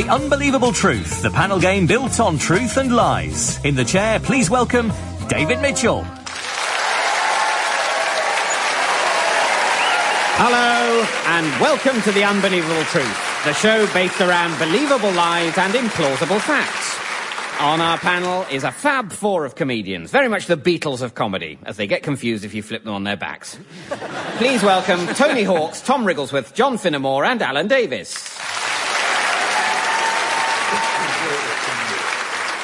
The Unbelievable Truth, the panel game built on truth and lies. In the chair, please welcome David Mitchell. Hello, and welcome to The Unbelievable Truth, the show based around believable lies and implausible facts. On our panel is a fab four of comedians, very much the Beatles of comedy, as they get confused if you flip them on their backs. Please welcome Tony Hawks, Tom Wrigglesworth, John Finnemore, and Alan Davies.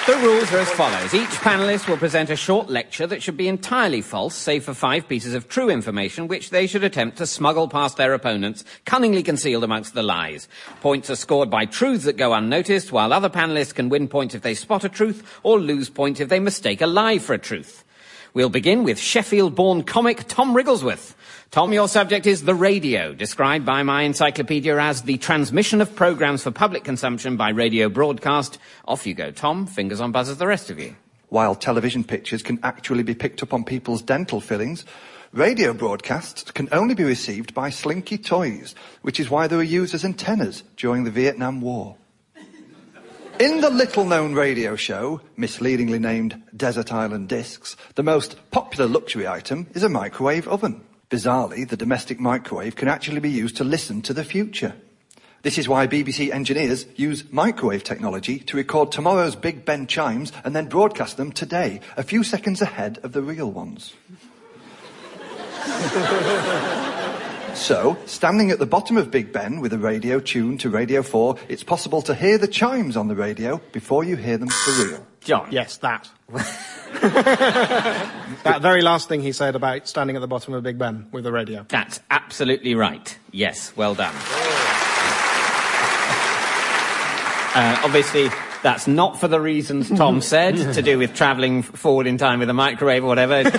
The rules are as follows. Each panelist will present a short lecture that should be entirely false, save for five pieces of true information, which they should attempt to smuggle past their opponents, cunningly concealed amongst the lies. Points are scored by truths that go unnoticed, while other panelists can win points if they spot a truth, or lose points if they mistake a lie for a truth. We'll begin with Sheffield-born comic Tom Wrigglesworth. Tom, your subject is the radio, described by my encyclopedia as the transmission of programs for public consumption by radio broadcast. Off you go, Tom. Fingers on buzzers, the rest of you. While television pictures can actually be picked up on people's dental fillings, radio broadcasts can only be received by slinky toys, which is why they were used as antennas during the Vietnam War. In the little-known radio show, misleadingly named Desert Island Discs, the most popular luxury item is a microwave oven. Bizarrely, the domestic microwave can actually be used to listen to the future. This is why BBC engineers use microwave technology to record tomorrow's Big Ben chimes and then broadcast them today, a few seconds ahead of the real ones. so, standing at the bottom of Big Ben with a radio tuned to Radio 4, it's possible to hear the chimes on the radio before you hear them for real. John. Yes, that. that very last thing he said about standing at the bottom of Big Ben with the radio. That's absolutely right. Yes, well done. Uh, obviously, that's not for the reasons Tom said, to do with travelling forward in time with a microwave or whatever.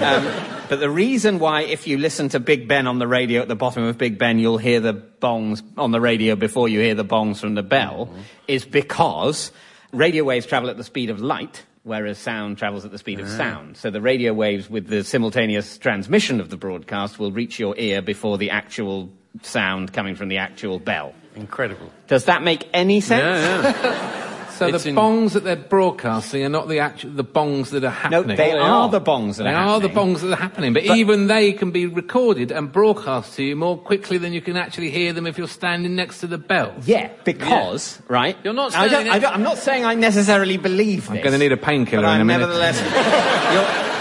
Um, but the reason why, if you listen to Big Ben on the radio at the bottom of Big Ben, you'll hear the bongs on the radio before you hear the bongs from the bell, mm-hmm. is because radio waves travel at the speed of light, whereas sound travels at the speed of sound. So the radio waves with the simultaneous transmission of the broadcast will reach your ear before the actual sound coming from the actual bell. Incredible. Does that make any sense? Yeah, yeah. So it's the in... bongs that they're broadcasting are not the actual the bongs that are happening. No, they, oh, they are, are, the bongs that they are, are the bongs that are happening. But, but, even they can be recorded and broadcast to you more quickly than you can actually hear them if you're standing next to the bell. Yeah, because yeah. right. You're not. I don't, I don't, I'm not saying I necessarily believe this. I'm going to need a painkiller in a minute. Nevertheless,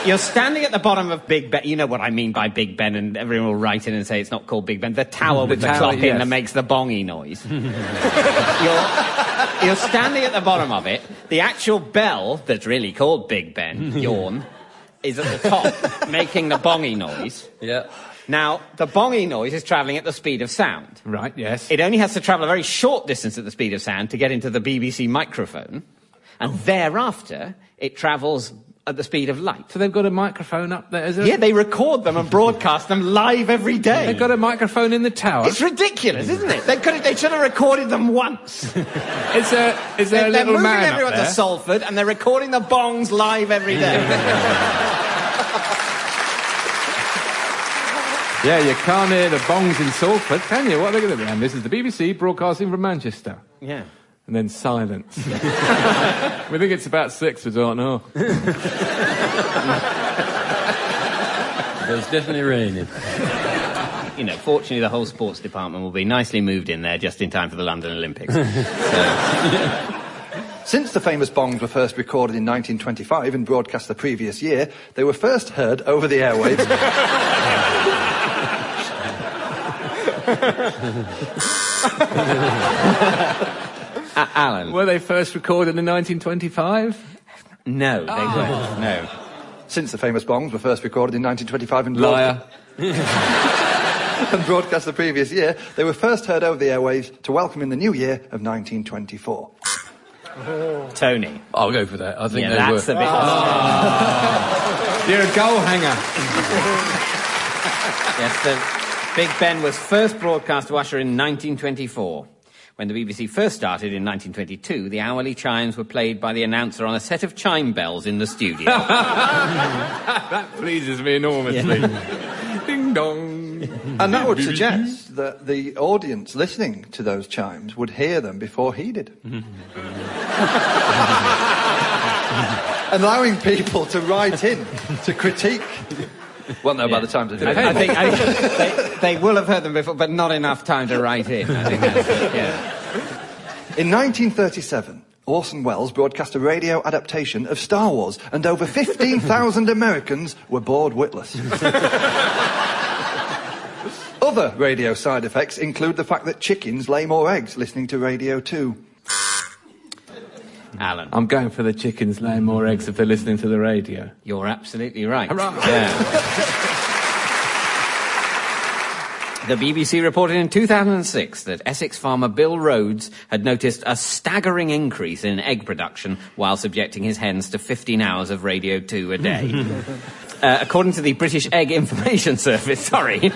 you're, you're standing at the bottom of Big Ben. You know what I mean by Big Ben, and everyone will write in and say it's not called Big Ben. The tower the with tower, the clock yes. in that makes the bongy noise. you're, you're standing at the bottom of it. The actual bell that's really called Big Ben, yawn, is at the top, making the bongy noise. Yeah. Now, the bongy noise is travelling at the speed of sound. Right, yes. It only has to travel a very short distance at the speed of sound to get into the BBC microphone. And oh. thereafter, it travels at the speed of light. So they've got a microphone up there. Yeah, they record them and broadcast them live every day. They've got a microphone in the tower. It's ridiculous, isn't it? They could have, they should have recorded them once. is there, is there they, a little man They're moving everyone to Salford and they're recording the bongs live every day. yeah, you can't hear the bongs in Salford, can you? What are they going to do? And this is the BBC broadcasting from Manchester. Yeah and then silence. we think it's about six, we don't know. it's definitely raining. You know, fortunately, the whole sports department will be nicely moved in there just in time for the London Olympics. So. Since the famous bongs were first recorded in 1925 and broadcast the previous year, they were first heard over the airwaves. Alan. Were they first recorded in 1925? No, they oh. weren't. No. Since the famous bongs were first recorded in 1925 and Liar. and broadcast the previous year, they were first heard over the airwaves to welcome in the new year of 1924. Oh. Tony. I'll go for that. I think yeah, they that's were. a bit. Oh. You're a goal hanger. yes, the Big Ben was first broadcast to Usher in 1924. When the BBC first started in 1922, the hourly chimes were played by the announcer on a set of chime bells in the studio. that pleases me enormously. Ding dong. And that would suggest that the audience listening to those chimes would hear them before he did. Allowing people to write in to critique. Well, no, by the time to do I, it. I think I, they, they will have heard them before, but not enough time to write in. I think it, yeah. In 1937, Orson Welles broadcast a radio adaptation of Star Wars, and over 15,000 Americans were bored witless. Other radio side effects include the fact that chickens lay more eggs listening to Radio 2. Alan, I'm going for the chickens laying more eggs if they're listening to the radio. you're absolutely right. Hurrah. Yeah. The BBC reported in 2006 that Essex farmer Bill Rhodes had noticed a staggering increase in egg production while subjecting his hens to 15 hours of Radio 2 a day. uh, according to the British Egg Information Service, sorry.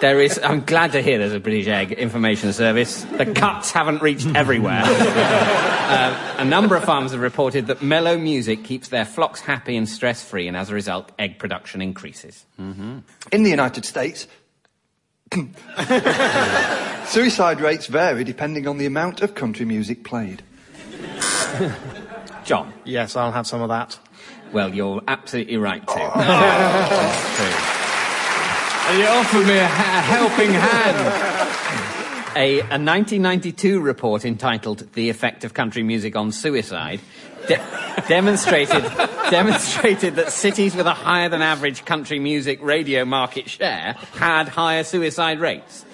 There is. I'm glad to hear there's a British Egg Information Service. The cuts haven't reached everywhere. Uh, a number of farmers have reported that mellow music keeps their flocks happy and stress-free, and as a result, egg production increases. In the United States, suicide rates vary depending on the amount of country music played. John, Yes, I'll have some of that. well, you're absolutely right too. That's true. And you offered me a, ha- a helping hand. A, a 1992 report entitled "The Effect of Country Music on Suicide" de- demonstrated demonstrated that cities with a higher than average country music radio market share had higher suicide rates,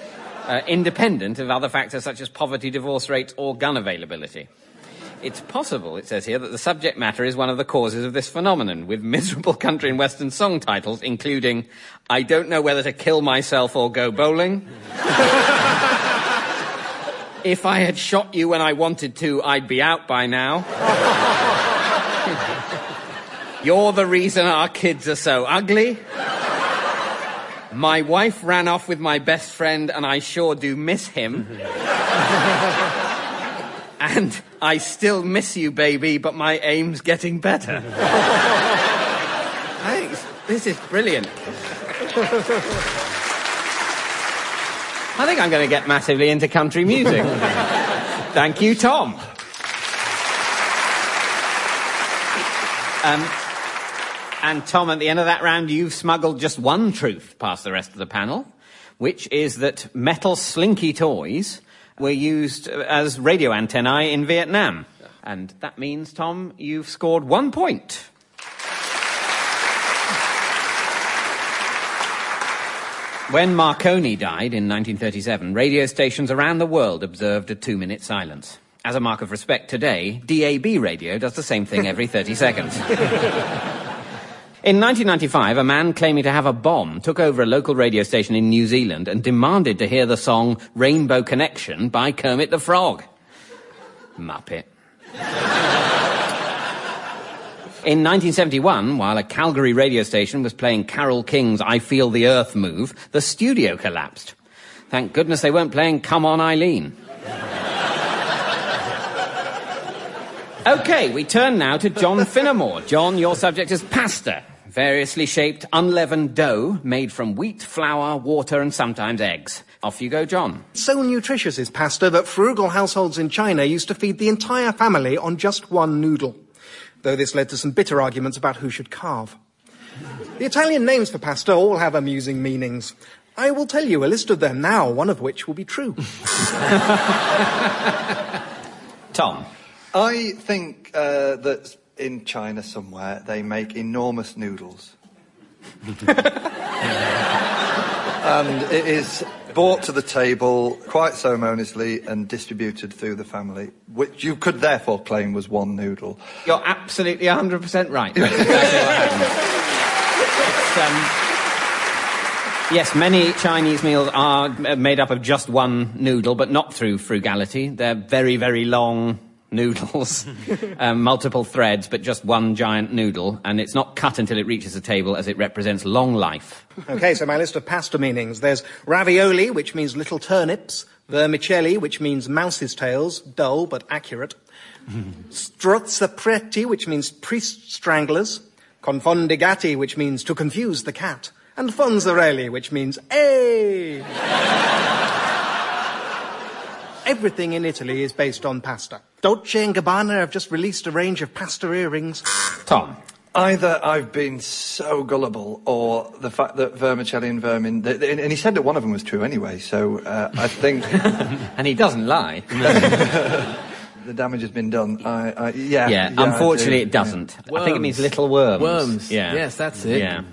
uh, independent of other factors such as poverty, divorce rates, or gun availability. It's possible, it says here, that the subject matter is one of the causes of this phenomenon, with miserable country and western song titles including I Don't Know Whether to Kill Myself or Go Bowling. if I had shot you when I wanted to, I'd be out by now. You're the reason our kids are so ugly. My wife ran off with my best friend, and I sure do miss him. and I still miss you, baby, but my aim's getting better. Thanks. this is brilliant. I think I'm going to get massively into country music. Thank you, Tom. Um, and Tom, at the end of that round, you've smuggled just one truth past the rest of the panel, which is that metal slinky toys were used as radio antennae in Vietnam. And that means, Tom, you've scored one point. When Marconi died in 1937, radio stations around the world observed a two minute silence. As a mark of respect today, DAB radio does the same thing every 30 seconds. In 1995, a man claiming to have a bomb took over a local radio station in New Zealand and demanded to hear the song Rainbow Connection by Kermit the Frog. Muppet. In 1971, while a Calgary radio station was playing Carole King's I Feel the Earth Move, the studio collapsed. Thank goodness they weren't playing Come On Eileen. Okay, we turn now to John Finnemore. John, your subject is pasta, variously shaped unleavened dough made from wheat, flour, water, and sometimes eggs. Off you go, John. So nutritious is pasta that frugal households in China used to feed the entire family on just one noodle. Though this led to some bitter arguments about who should carve. The Italian names for pasta all have amusing meanings. I will tell you a list of them now, one of which will be true. Tom. I think uh, that in China somewhere they make enormous noodles. and it is brought to the table quite ceremoniously and distributed through the family, which you could therefore claim was one noodle. You're absolutely 100% right. Exactly what happened. It's, um, yes, many Chinese meals are made up of just one noodle, but not through frugality. They're very, very long noodles, um, multiple threads, but just one giant noodle, and it's not cut until it reaches the table as it represents long life. Okay, so my list of pasta meanings. There's ravioli, which means little turnips. Vermicelli, which means mouse's tails, dull but accurate. Strozzapreti, which means priest stranglers. Confondigati, which means to confuse the cat. and Fonzarelli, which means A. Everything in Italy is based on pasta. Dolce & Gabbana have just released a range of pasta earrings. Tom. Either I've been so gullible, or the fact that vermicelli and vermin. th- th- And he said that one of them was true anyway, so uh, I think And he doesn't lie. the damage has been done. I, I, yeah, Yeah, I unfortunately do, it doesn't. I think it means little worms. Worms. Yeah. Yes, that's it. Yeah.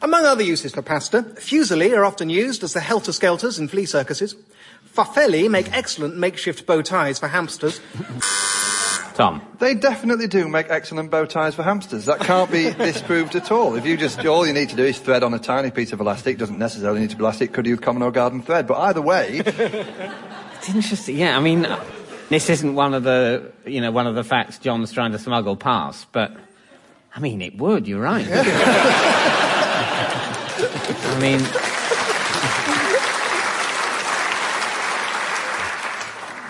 Among other uses for pasta, fusilli are often used as the helter-skelters in flea circuses. Farfelli make excellent makeshift bow ties for hamsters. Tom. They definitely do make excellent bow ties for hamsters. That can't be disproved at all. If you just, all you need to do is thread on a tiny piece of elastic. Doesn't necessarily need to be elastic. Could use common or garden thread. But either way, It's interesting. Yeah, I mean, this isn't one of the, you know, one of the facts John's trying to smuggle past, but I mean, it would. You're right. I mean,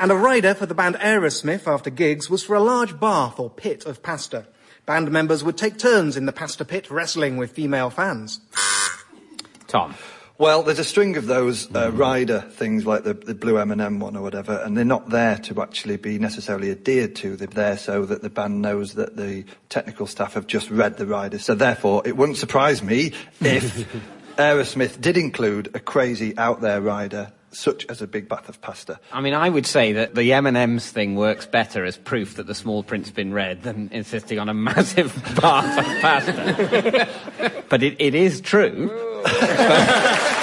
And a rider for the band Aerosmith after gigs was for a large bath or pit of pasta. Band members would take turns in the pasta pit wrestling with female fans. Tom. well, there's a string of those uh, rider things like the, the blue M&M one or whatever, and they're not there to actually be necessarily adhered to. They're there so that the band knows that the technical staff have just read the rider. So therefore, it wouldn't surprise me if Aerosmith did include a crazy out there rider, such as a big bath of pasta. I mean, I would say that the M&M's thing works better as proof that the small print's been read than insisting on a massive bath of pasta. but it, it is true.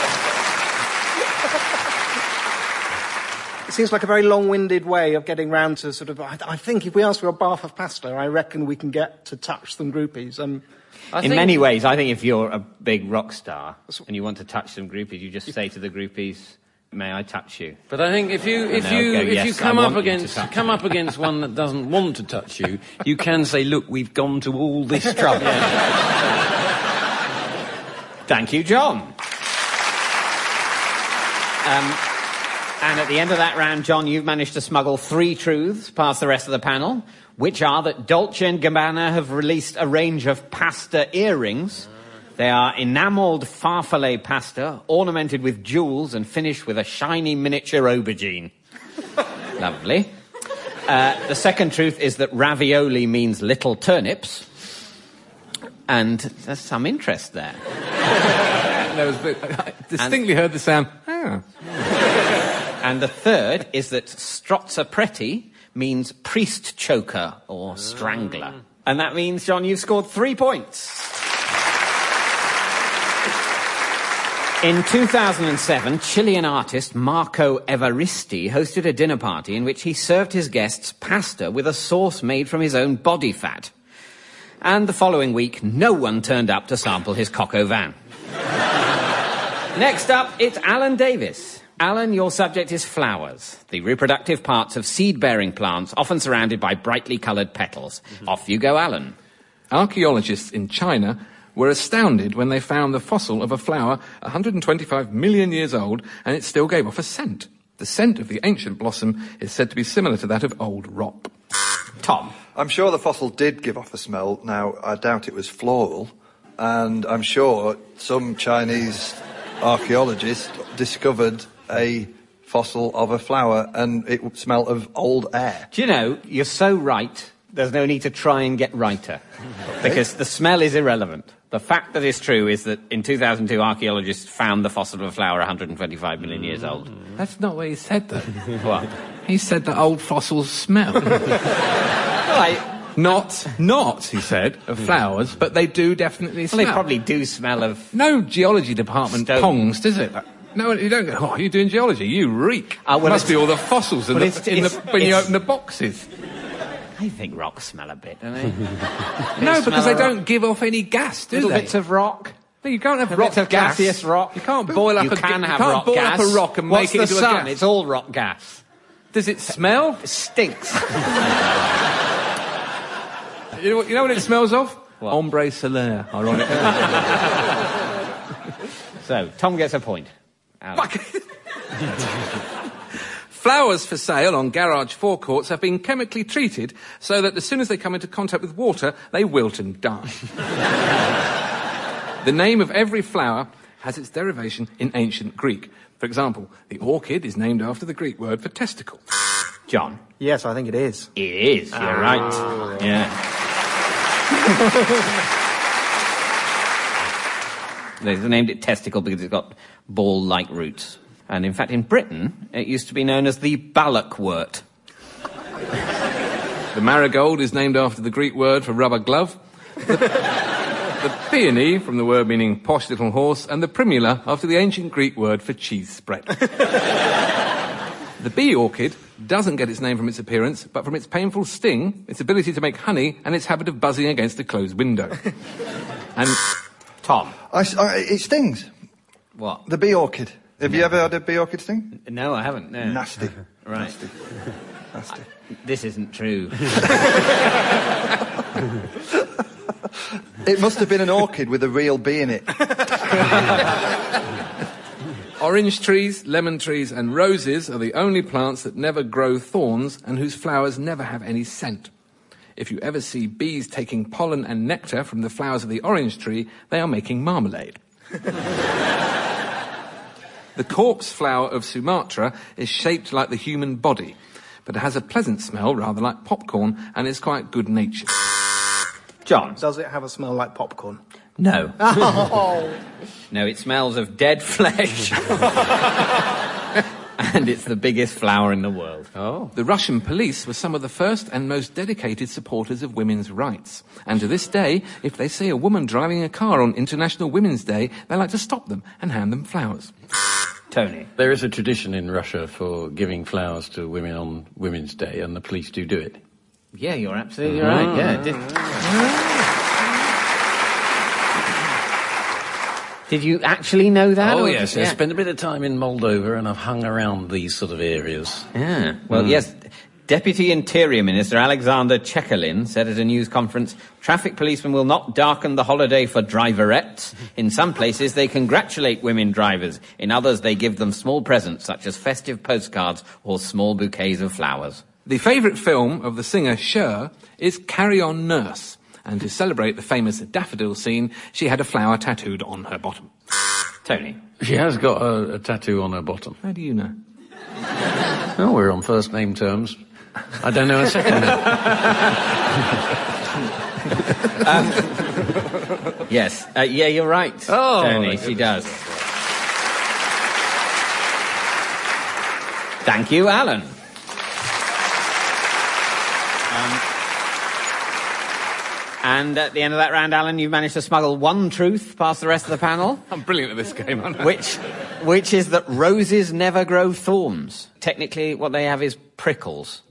It seems like a very long-winded way of getting round to sort of. I, I think if we ask for a bath of pasta, I reckon we can get to touch some groupies. Um, In many ways, I think if you're a big rock star and you want to touch some groupies, you just say to the groupies, "May I touch you?" But I think if you if you go, if "Yes, you come up against come up against one that doesn't want to touch you, you can say, "Look, we've gone to all this trouble." Thank you, John. Um, and at the end of that round, John, you've managed to smuggle three truths past the rest of the panel, which are that Dolce and Gabbana have released a range of pasta earrings. They are enamelled farfalle pasta, ornamented with jewels and finished with a shiny miniature aubergine. Lovely. Uh, the second truth is that ravioli means little turnips. And there's some interest there. There was, I distinctly heard the sound. Ah. And the third is that strozzapreti means priest choker or strangler. And that means, John, you've scored three points. In 2007, Chilean artist Marco Evaristti hosted a dinner party in which he served his guests pasta with a sauce made from his own body fat. And the following week, no one turned up to sample his Coco Van. Next up, it's Alan Davies. Alan, your subject is flowers, the reproductive parts of seed-bearing plants, often surrounded by brightly coloured petals. Mm-hmm. Off you go, Alan. Archaeologists in China were astounded when they found the fossil of a flower 125 million years old and it still gave off a scent. The scent of the ancient blossom is said to be similar to that of old rock. Tom. I'm sure the fossil did give off a smell. Now, I doubt it was floral. And I'm sure some Chinese archaeologist discovered a fossil of a flower and it smelled of old air. Do you know, you're so right, there's no need to try and get righter. Because the smell is irrelevant. The fact that is true is that in 2002, archaeologists found the fossil of a flower 125 million years old. That's not what he said, though. What? he said that old fossils smell. Right. not, not, he said, of flowers, but they do definitely Well, smell. they probably do smell of. No geology department Stone. pongs, does it? No, you don't go, oh, you're doing geology, you reek. Ah, well, Must be all the fossils in well, the, it's- in the, when you open the boxes. I think rocks smell a bit, don't they? No, smell because they don't give off any gas, do Little they? bits of rock. No, you can't have Bits rock of gas. gaseous rock. You can't boil up You a can you have can't rock boil gas. up a rock and What's make it the into sun? a gas. It's all rock gas. Does it smell? It stinks. You know, what- you know what it smells of? What? Ambre Solaire, ironically. so, Tom gets a point. Alan. Flowers for sale on garage forecourts have been chemically treated so that as soon as they come into contact with water, they wilt and die. the name of every flower has its derivation in ancient Greek. For example, the orchid is named after the Greek word for testicle. John. Yes, I think it is. It is. You're ah. right. Yeah. They named it testicle because it's got ball-like roots. And in fact, in Britain, it used to be known as the ballokwort. The marigold is named after the Greek word for rubber glove. The, the peony, from the word meaning posh little horse, and the primula after the ancient Greek word for cheese spread. the bee orchid doesn't get its name from its appearance, but from its painful sting, its ability to make honey, and its habit of buzzing against a closed window. and Tom. I s I it stings. What? The bee orchid. Have you ever had a bee orchid sting? No, I haven't. No. Nasty. Right. Nasty. This isn't true. It must have been an orchid with a real bee in it. Orange trees, lemon trees, and roses are the only plants that never grow thorns and whose flowers never have any scent. If you ever see bees taking pollen and nectar from the flowers of the orange tree, they are making marmalade. The corpse flower of Sumatra is shaped like the human body, but it has a pleasant smell, rather like popcorn, and is quite good natured. John. Does it have a smell like popcorn? No. Oh. No, it smells of dead flesh. and it's the biggest flower in the world. Oh. The Russian police were some of the first and most dedicated supporters of women's rights. And to this day, if they see a woman driving a car on International Women's Day, they like to stop them and hand them flowers. Tony. There is a tradition in Russia for giving flowers to women on Women's Day, and the police do do it. Yeah, you're absolutely mm-hmm. right. Yeah. Did, mm-hmm. Did you actually know that? Oh, or- yes. I Yeah. spent a bit of time in Moldova, and I've hung around these sort of areas. Yeah. Well, hmm. yes. Deputy Interior Minister Alexander Chekalin said at a news conference, traffic policemen will not darken the holiday for driverettes. In some places, they congratulate women drivers. In others, they give them small presents, such as festive postcards or small bouquets of flowers. The favourite film of the singer Cher is Carry On Nurse. And to celebrate the famous daffodil scene, she had a flower tattooed on her bottom. Tony. She has got a, a tattoo on her bottom. How do you know? Oh, we're on first name terms. I don't know a second name. Yes. Uh, yeah, you're right. Oh, Tony, she does. Thank you, Alan. Um, and at the end of that round, Alan, you managed to smuggle one truth past the rest of the panel. I'm brilliant at this game, aren't I? which, which is that roses never grow thorns. Technically, what they have is prickles.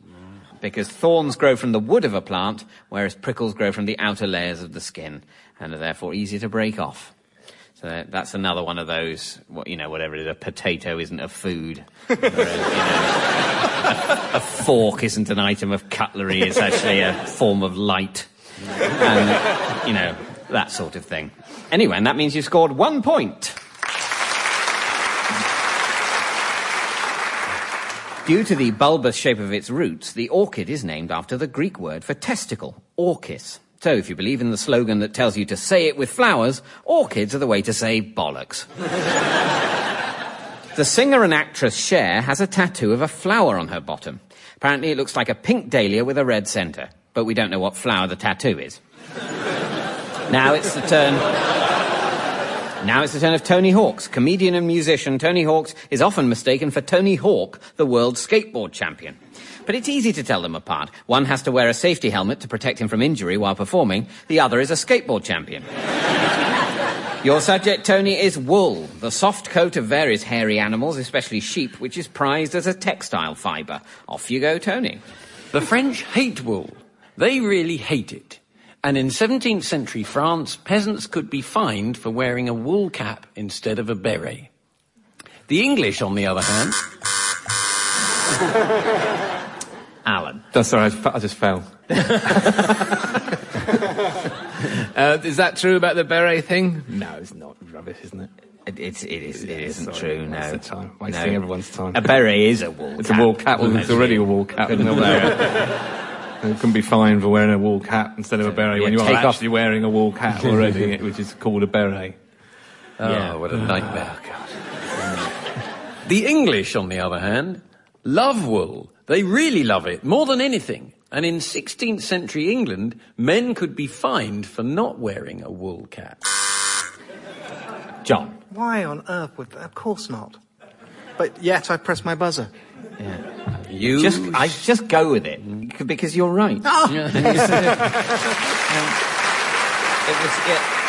Because thorns grow from the wood of a plant, whereas prickles grow from the outer layers of the skin, and are therefore easier to break off. So that's another one of those, what, you know, whatever it is, a potato isn't a food. You know, a, a fork isn't an item of cutlery, it's actually a form of light. And, you know, that sort of thing. Anyway, and that means you scored one point. Due to the bulbous shape of its roots, the orchid is named after the Greek word for testicle, orchis. So if you believe in the slogan that tells you to say it with flowers, orchids are the way to say bollocks. the singer and actress Cher has a tattoo of a flower on her bottom. Apparently it looks like a pink dahlia with a red centre, but we don't know what flower the tattoo is. now it's the turn now it's the turn of Tony Hawks. Comedian and musician Tony Hawks is often mistaken for Tony Hawk, the world skateboard champion. But it's easy to tell them apart. One has to wear a safety helmet to protect him from injury while performing. The other is a skateboard champion. Your subject, Tony, is wool, the soft coat of various hairy animals, especially sheep, which is prized as a textile fibre. Off you go, Tony. The French hate wool. They really hate it. And in 17th century France, peasants could be fined for wearing a wool cap instead of a beret. The English, on the other hand, Alan. That's sorry, I, f- I just fell. uh, is that true about the beret thing? No, it's not. Rubbish, isn't it? It, it's, it, is, it Yeah, isn't sorry, true, no. waste of time. Wasting everyone's time. A beret is a wool It's cap. a wool cap. Well, it's already a wool cap. Couldn't isn't it? wear it. You couldn't be fined for wearing a wool cap instead of a beret when you are take off- actually wearing a wool cap already, which is called a beret. Oh, Yeah. what a nightmare. Oh, the English, on the other hand, love wool. They really love it, more than anything. And in 16th century England, men could be fined for not wearing a wool cap. John. Why on earth would Of course not. But yet I press my buzzer. You Just, I just go with it mm. because you're right. Oh. Um, it was, it,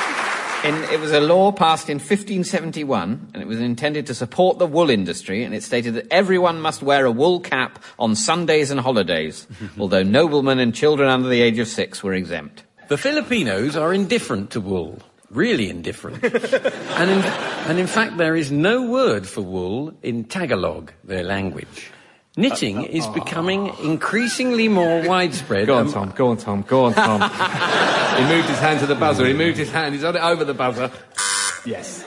in, it was a law passed in 1571, and it was intended to support the wool industry, and it stated that everyone must wear a wool cap on Sundays and holidays, although noblemen and children under the age of six were exempt. The Filipinos are indifferent to wool. Really indifferent. and, in, and in fact, there is no word for wool in Tagalog, their language. Knitting uh, is oh. becoming increasingly more widespread. Go on, am- Tom. Go on, Tom. Go on, Tom. he moved his hand to the buzzer. He moved his hand. He's on it over the buzzer. Yes.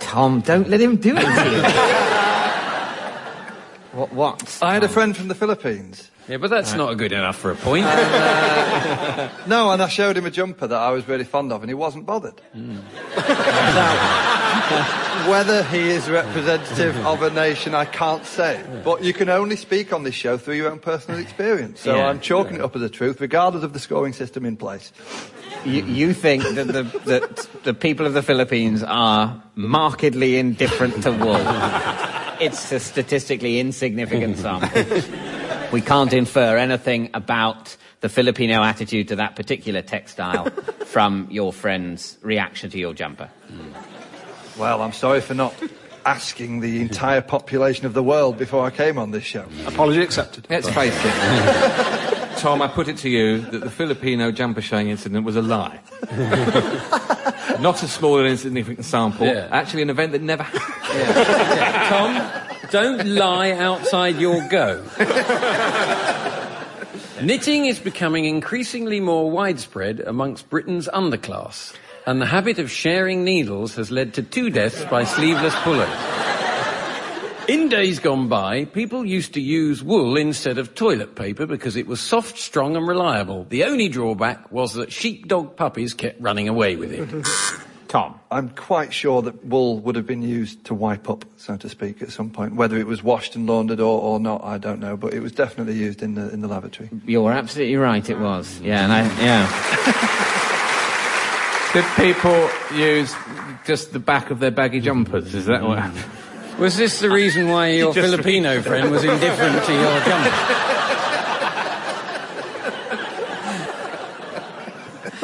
Tom, don't let him do it to you. what? What? I had a friend from the Philippines. Yeah, but that's not good enough for a point. Uh, no, and I showed him a jumper that I was really fond of, and he wasn't bothered. Hmm. Now, whether he is representative of a nation, I can't say. But you can only speak on this show through your own personal experience. So Yeah. I'm chalking it up as a truth, regardless of the scoring system in place. You, you think that the, that the people of the Philippines are markedly indifferent to wool? It's a statistically insignificant sample. We can't infer anything about the Filipino attitude to that particular textile from your friend's reaction to your jumper. Well, I'm sorry for not asking the entire population of the world before I came on this show. Apology accepted. Let's face it. Tom, I put it to you that the Filipino jumper showing incident was a lie. Not a small and insignificant sample. Yeah. Actually, an event that never happened. Tom, don't lie outside your go. Knitting is becoming increasingly more widespread amongst Britain's underclass, and the habit of sharing needles has led to two deaths by sleeveless pullers. In days gone by, people used to use wool instead of toilet paper because it was soft, strong and reliable. The only drawback was that sheepdog puppies kept running away with it. Tom. I'm quite sure that wool would have been used to wipe up, so to speak, at some point. Whether it was washed and laundered or, or not, I don't know, but it was definitely used in the, in the lavatory. You're absolutely right, it was. Yeah, and I, yeah. Did people use just the back of their baggy jumpers? Is that what happened? Was this the reason why your Just- Filipino friend was indifferent to your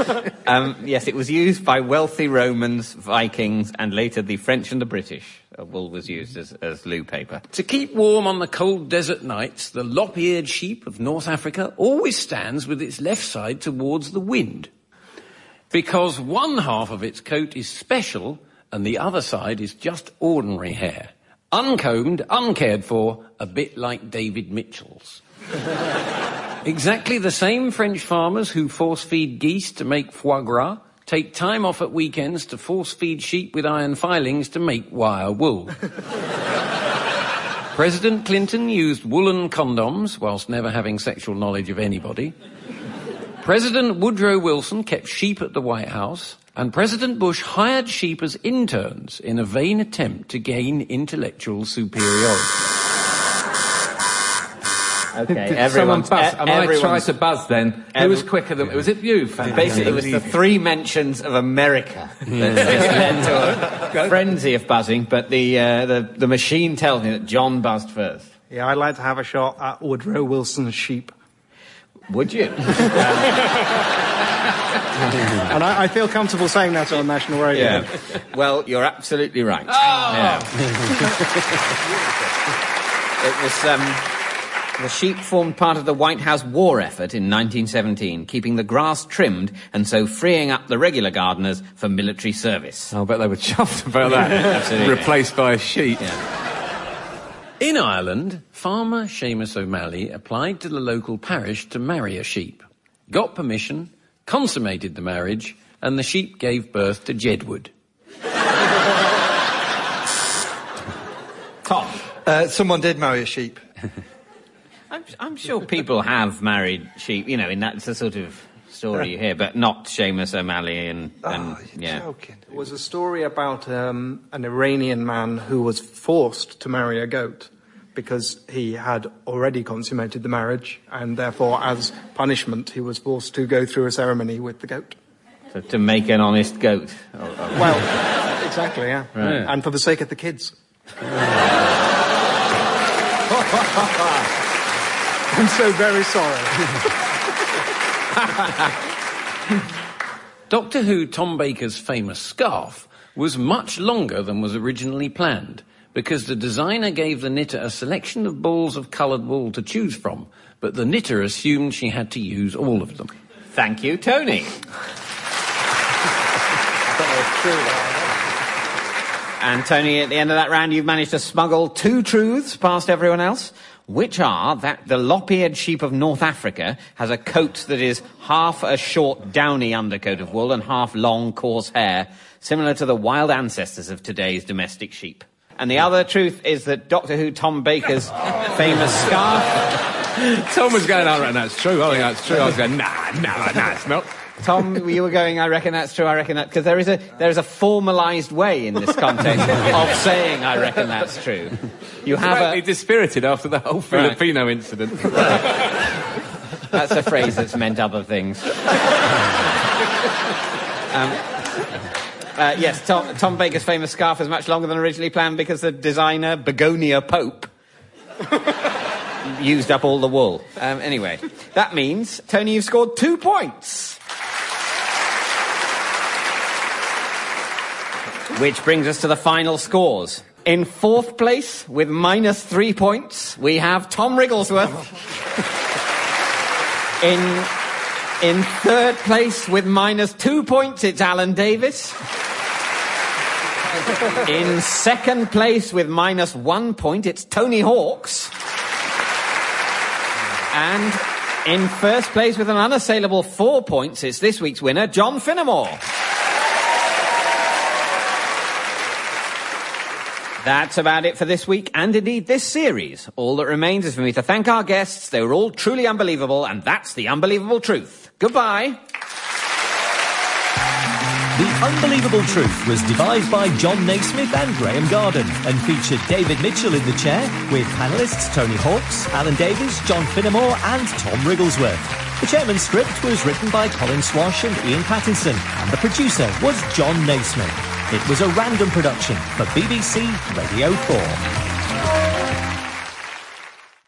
jumper? Um, yes, it was used by wealthy Romans, Vikings, and later the French and the British. Uh, wool was used as, as loo paper. To keep warm on the cold desert nights, the lop-eared sheep of North Africa always stands with its left side towards the wind. Because one half of its coat is special and the other side is just ordinary hair. Uncombed, uncared for, a bit like David Mitchell's. exactly the same French farmers who force feed geese to make foie gras take time off at weekends to force feed sheep with iron filings to make wire wool. President Clinton used woolen condoms whilst never having sexual knowledge of anybody. President Woodrow Wilson kept sheep at the White House, and President Bush hired sheep as interns in a vain attempt to gain intellectual superiority. Okay, Did someone buzz? e- I might try everyone's- to buzz then. Who was quicker than... Was it you? Basically, it was the three mentions of America that led to a frenzy of buzzing, but the, uh, the, the machine tells me that John buzzed first. Yeah, I'd like to have a shot at Woodrow Wilson's sheep. Would you? And I, I feel comfortable saying that on national radio. yeah. Well, you're absolutely right. Yeah. it was, um, the sheep formed part of the White House war effort in 1917, keeping the grass trimmed and so freeing up the regular gardeners for military service. I'll bet they were chuffed about that. Absolutely. Replaced by a sheep. In Ireland, farmer Seamus O'Malley applied to the local parish to marry a sheep, got permission, consummated the marriage, and the sheep gave birth to Jedward. Tom. Uh, someone did marry a sheep. I'm, I'm sure people have married sheep, you know, in that it's a sort of story here, but not Seamus O'Malley and, and Oh, yeah. joking. It was a story about um, an Iranian man who was forced to marry a goat because he had already consummated the marriage, and therefore, as punishment, he was forced to go through a ceremony with the goat. So to make an honest goat. Well, exactly, yeah. Right. And for the sake of the kids. I'm so very sorry. Doctor Who Tom Baker's famous scarf was much longer than was originally planned because the designer gave the knitter a selection of balls of coloured wool to choose from, but the knitter assumed she had to use all of them. Thank you, Tony. And Tony, at the end of that round, you've managed to smuggle two truths past everyone else, which are that the lop-eared sheep of North Africa has a coat that is half a short, downy undercoat of wool and half long, coarse hair, similar to the wild ancestors of today's domestic sheep. And the other truth is that Doctor Who Tom Baker's famous scarf Tom was going, all right, that's true. I think that's true. I was going, nah, nah, nah, it's not. Tom, you were going. I reckon that's true. I reckon that because there is a there is a formalised way in this context of saying I reckon that's true. You have Slightly a dispirited after the whole Right. Filipino incident. that's a phrase that's meant other things. Um, uh, yes, Tom, Tom Baker's famous scarf is much longer than originally planned because the designer Begonia Pope used up all the wool. Um, anyway, that means Tony, you've scored two points. Which brings us to the final scores. In fourth place, with minus three points, we have Tom Wrigglesworth. In, in third place, with minus two points, it's Alan Davies. In second place, with minus one point, it's Tony Hawks. And in first place, with an unassailable four points, it's this week's winner, John Finnemore. That's about it for this week and indeed this series. All that remains is for me to thank our guests. They were all truly unbelievable, and that's the unbelievable truth. Goodbye. The Unbelievable Truth was devised by John Naismith and Graham Garden and featured David Mitchell in the chair with panellists Tony Hawks, Alan Davies, John Finnemore and Tom Wrigglesworth. The chairman's script was written by Colin Swash and Iain Pattinson and the producer was John Naismith. It was a random production for BBC Radio 4.